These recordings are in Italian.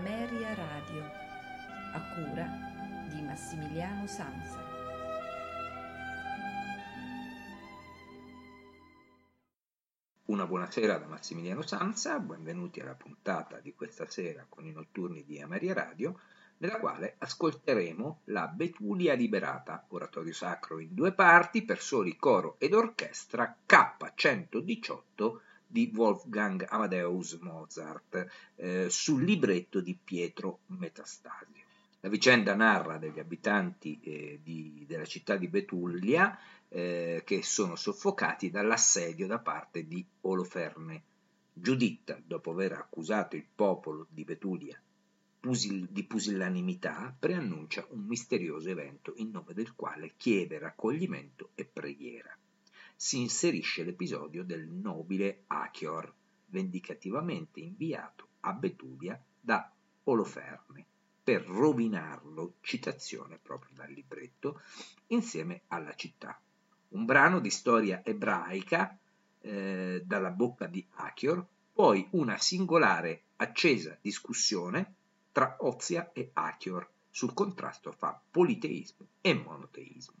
Ameria Radio, a cura di Massimiliano Sanza. Una buonasera da Massimiliano Sanza, benvenuti alla puntata di questa sera con i notturni di Ameria Radio, nella quale ascolteremo la Betulia Liberata, oratorio sacro in due parti per soli coro ed orchestra K118 di Wolfgang Amadeus Mozart eh, sul libretto di Pietro Metastasio. La vicenda narra degli abitanti eh, di, della città di Betulia eh, che sono soffocati dall'assedio da parte di Oloferne. Giuditta, dopo aver accusato il popolo di Betulia pusil- di pusillanimità, preannuncia un misterioso evento in nome del quale chiede raccoglimento e preghiera si inserisce l'episodio del nobile Achior, vendicativamente inviato a Betulia da Oloferne per rovinarlo, citazione proprio dal libretto, insieme alla città. Un brano di storia ebraica eh, dalla bocca di Achior, poi una singolare accesa discussione tra Ozia e Achior sul contrasto fra politeismo e monoteismo.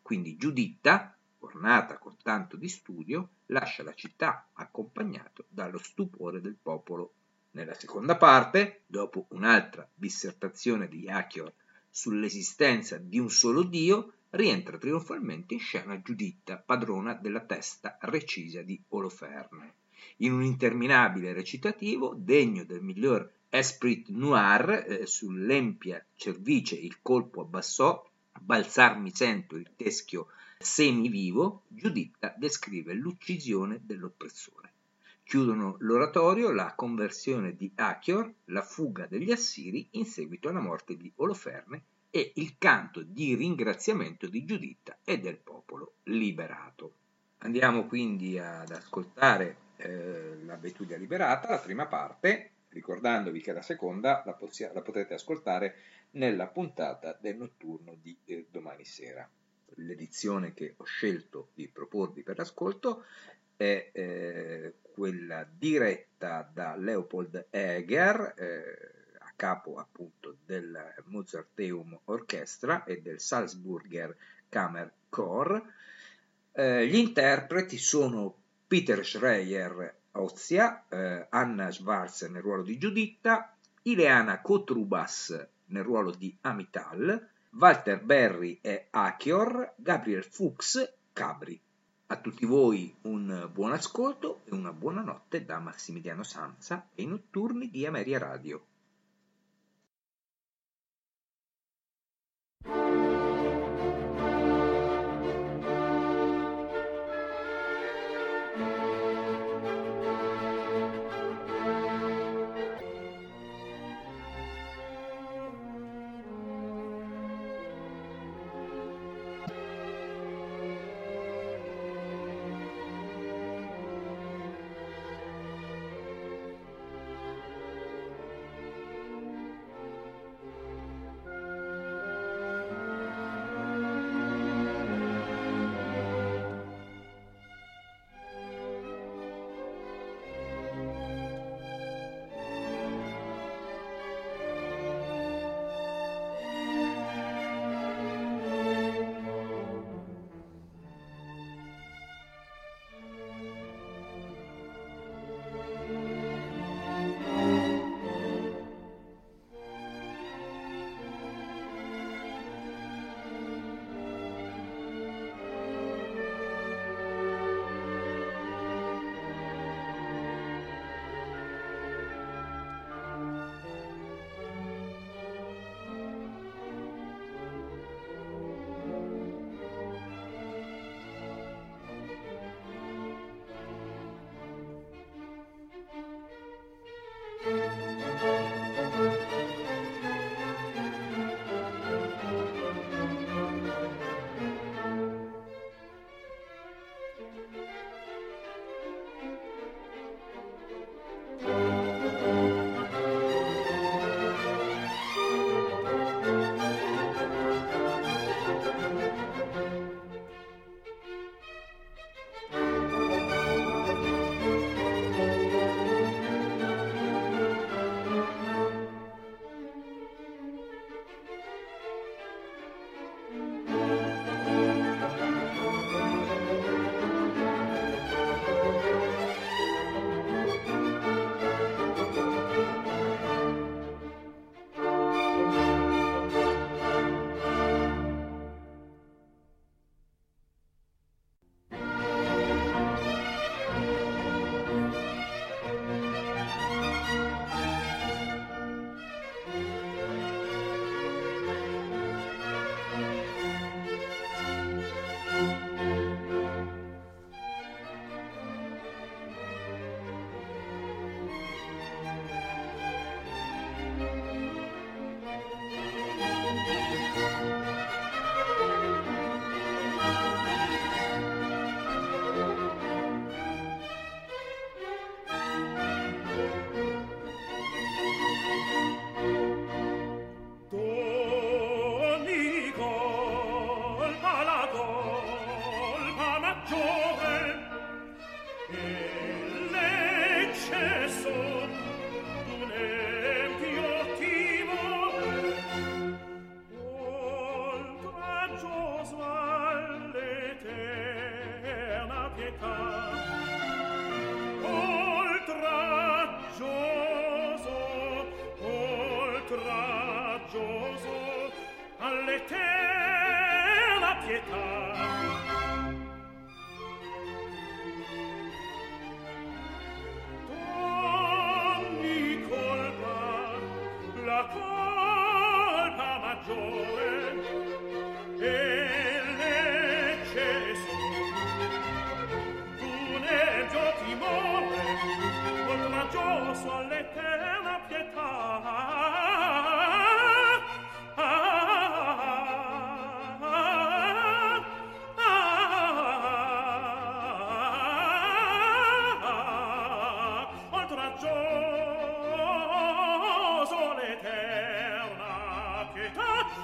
Quindi Giuditta, ornata con tanto di studio, lascia la città accompagnato dallo stupore del popolo. Nella seconda parte, dopo un'altra dissertazione di Achior sull'esistenza di un solo Dio, rientra trionfalmente in scena Giuditta, padrona della testa recisa di Oloferne. In un interminabile recitativo, degno del miglior esprit noir, eh, sull'empia cervice il colpo abbassò, balzar mi sento il teschio semivivo, Giuditta descrive l'uccisione dell'oppressore. Chiudono l'oratorio la conversione di Achior, la fuga degli Assiri in seguito alla morte di Oloferne e il canto di ringraziamento di Giuditta e del popolo liberato. Andiamo quindi ad ascoltare eh, la Betulia liberata, la prima parte, ricordandovi che la seconda la, possia- la potrete ascoltare nella puntata del notturno di eh, domani sera l'edizione che ho scelto di proporvi per l'ascolto è eh, quella diretta da Leopold Eger, eh, a capo appunto del Mozarteum Orchestra e del Salzburger Kammerchor. Eh, gli interpreti sono Peter Schreier Ozia, eh, Anna Schwarz nel ruolo di Giuditta, Ileana Kotrubas nel ruolo di Amital, Walter Berry e Achior, Gabriel Fuchs, Cabri. A tutti voi un buon ascolto e una buona notte da Massimiliano Sanza e i notturni di Ameria Radio.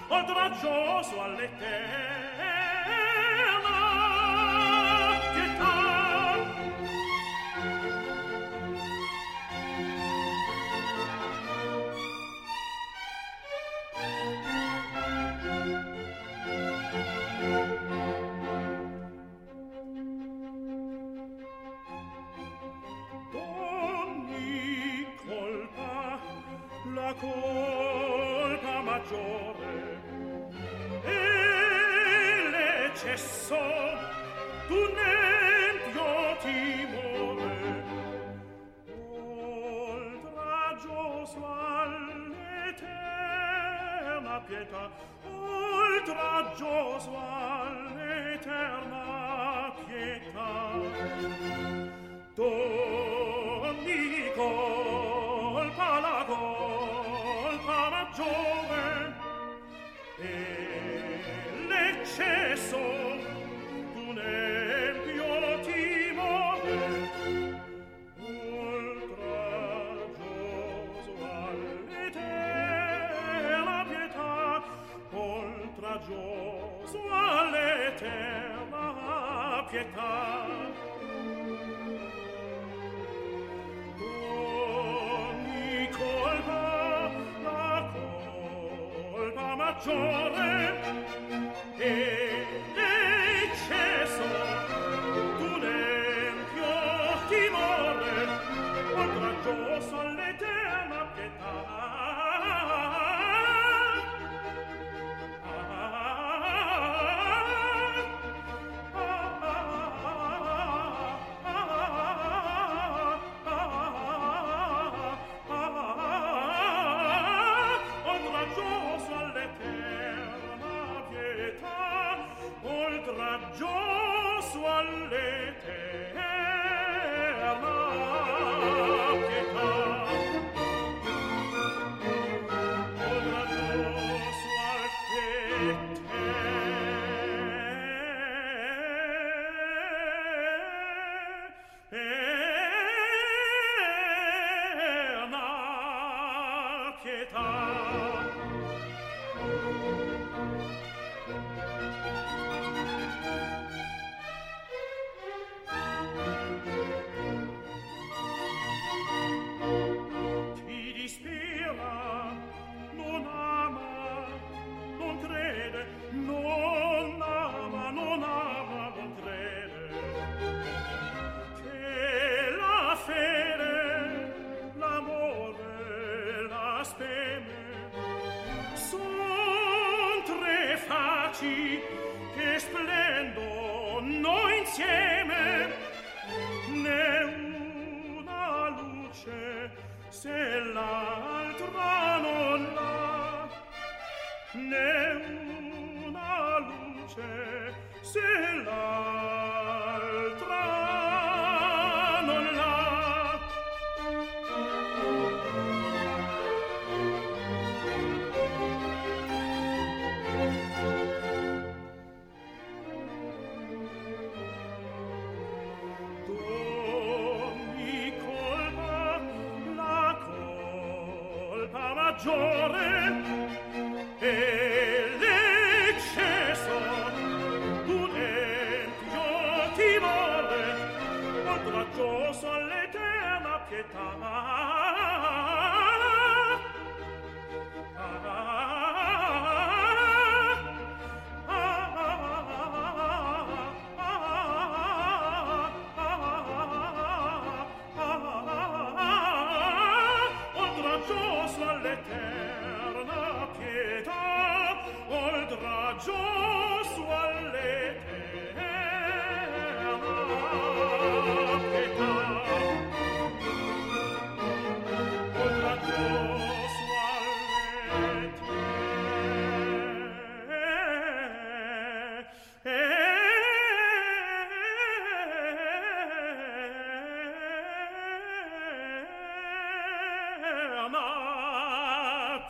oltraggioso alle terre Jerusalem che splendo noi insieme né una luce se l'altra non l'ha né una luce se l'altra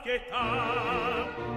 pietà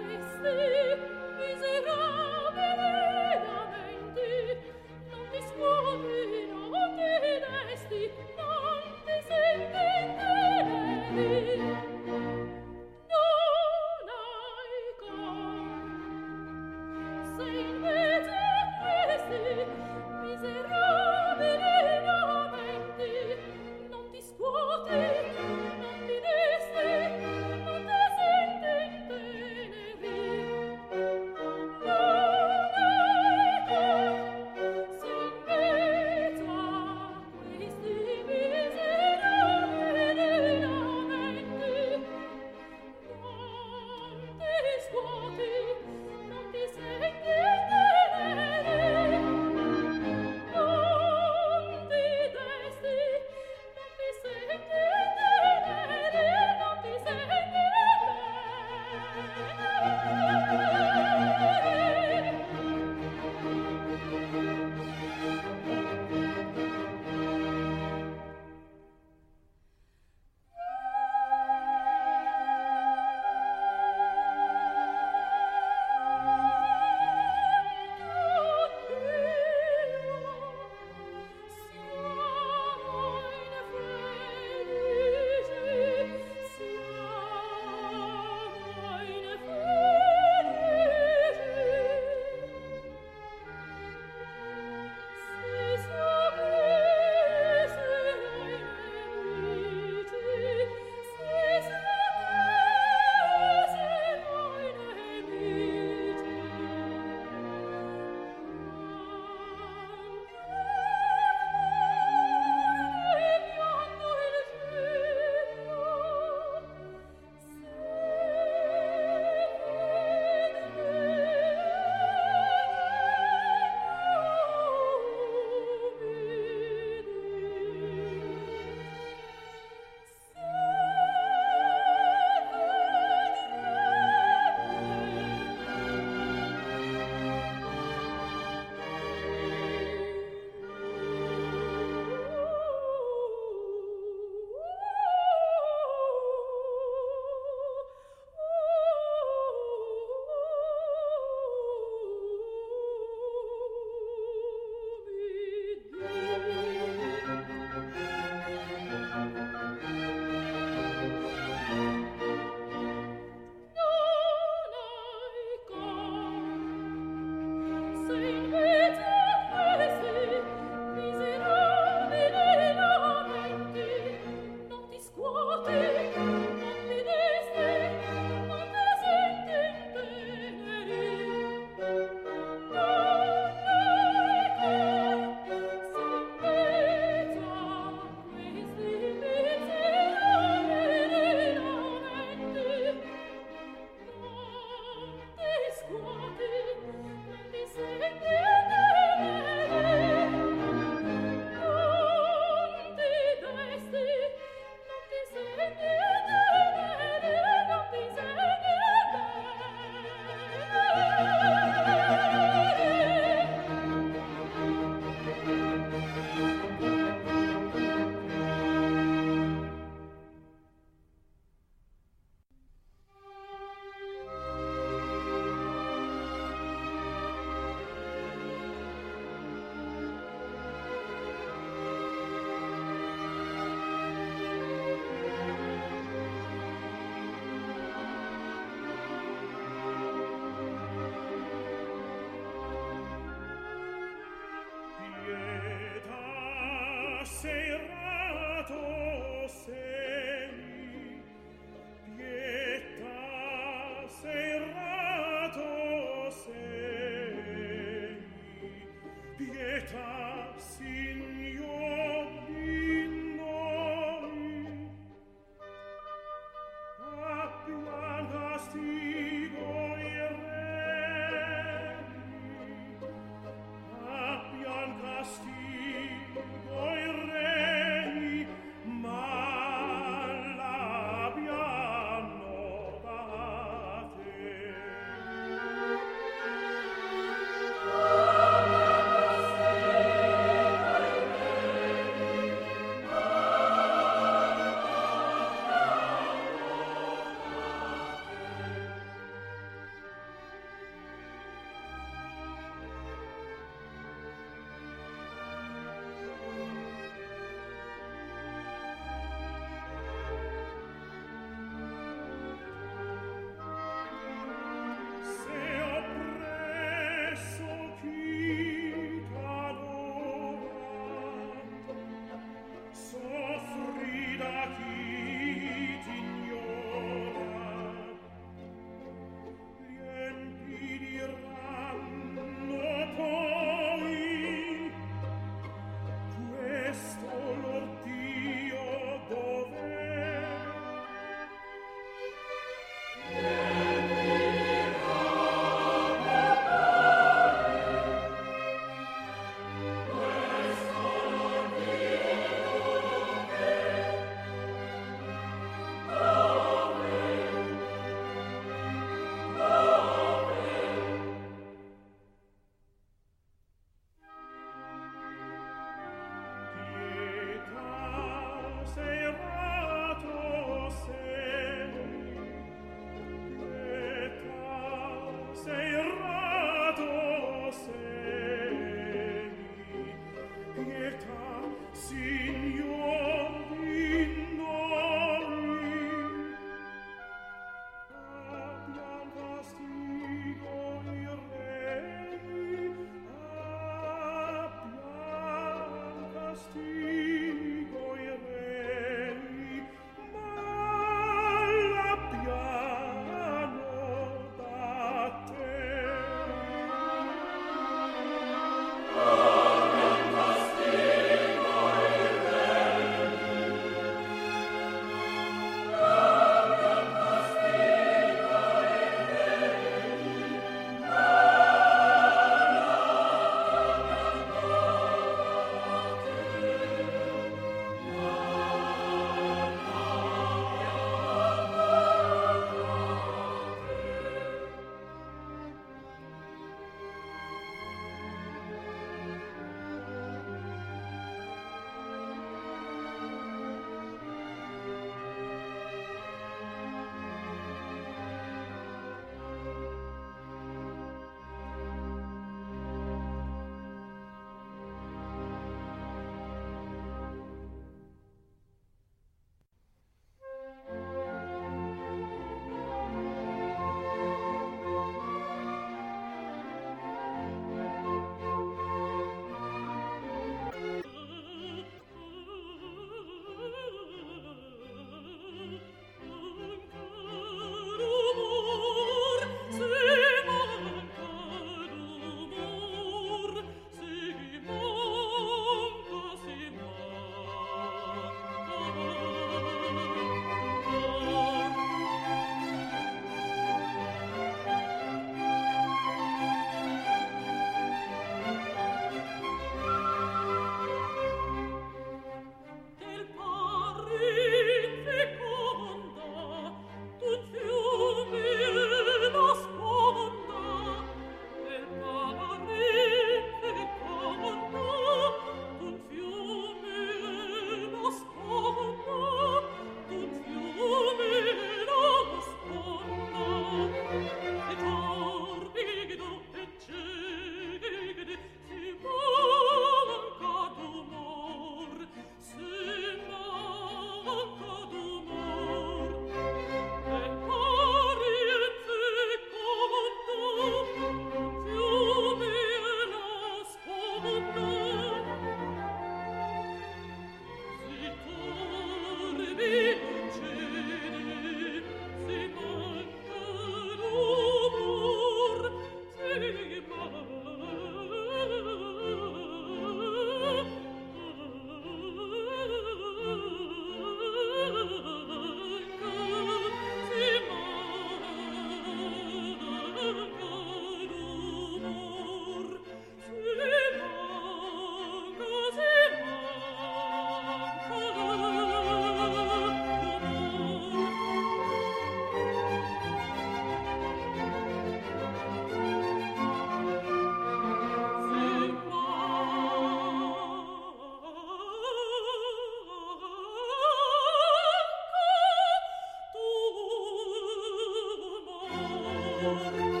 Senhor.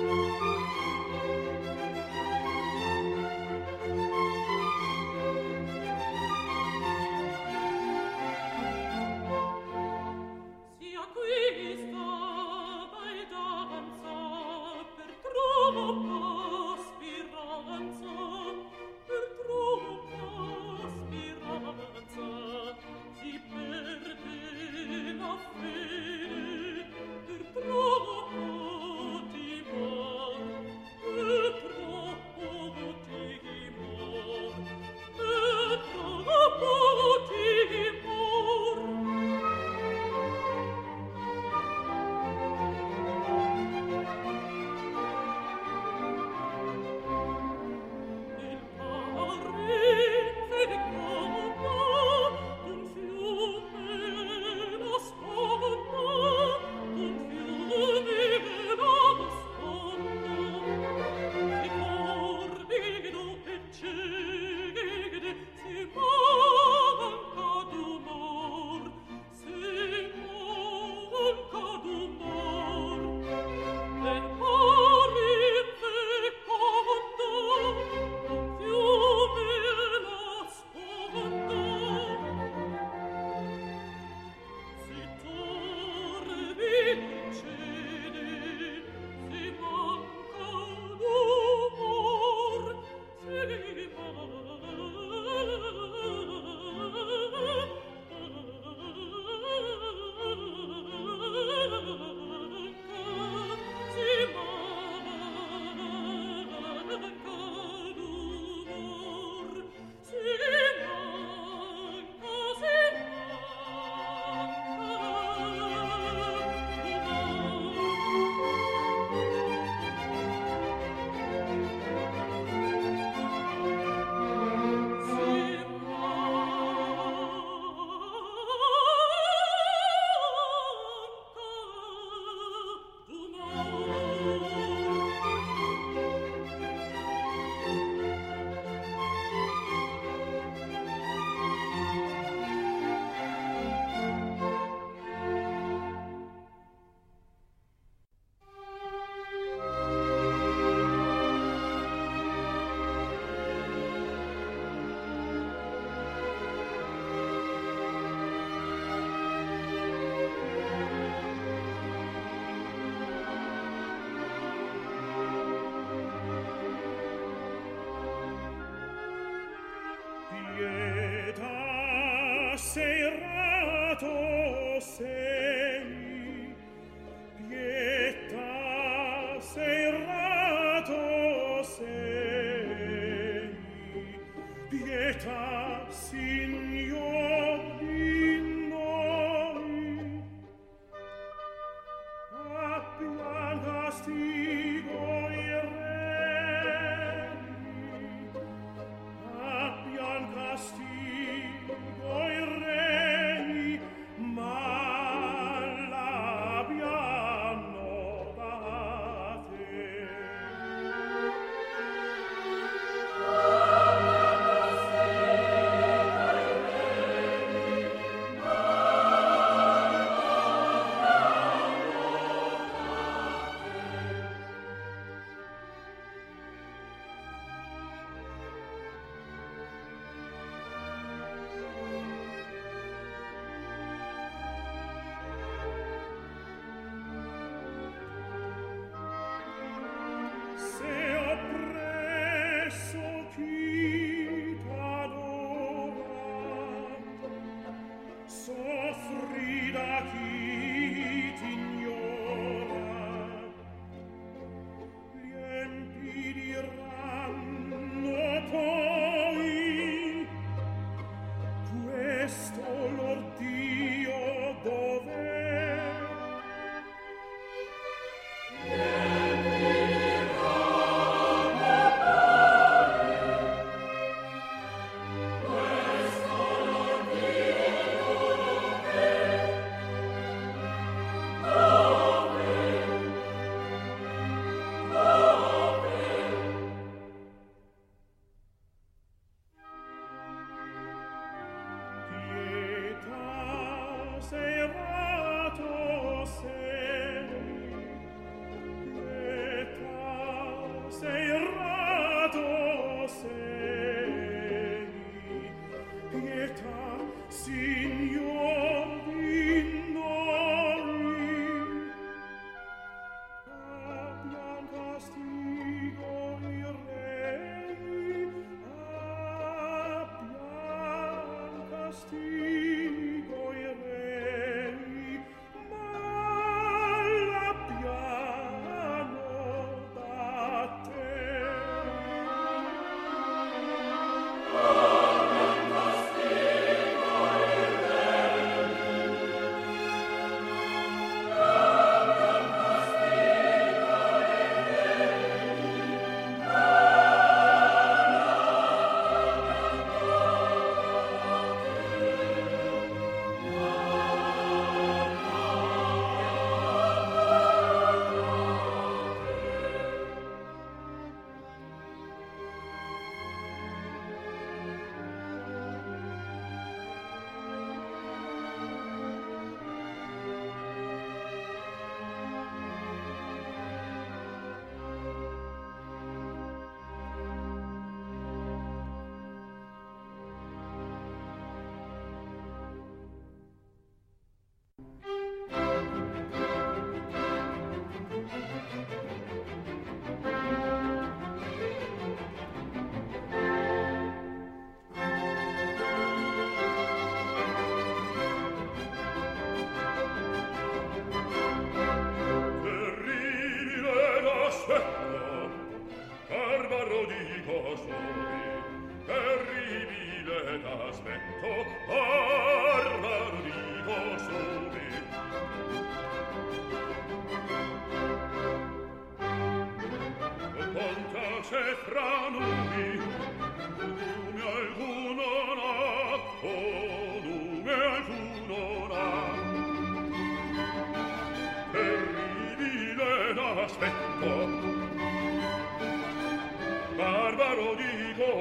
pietà si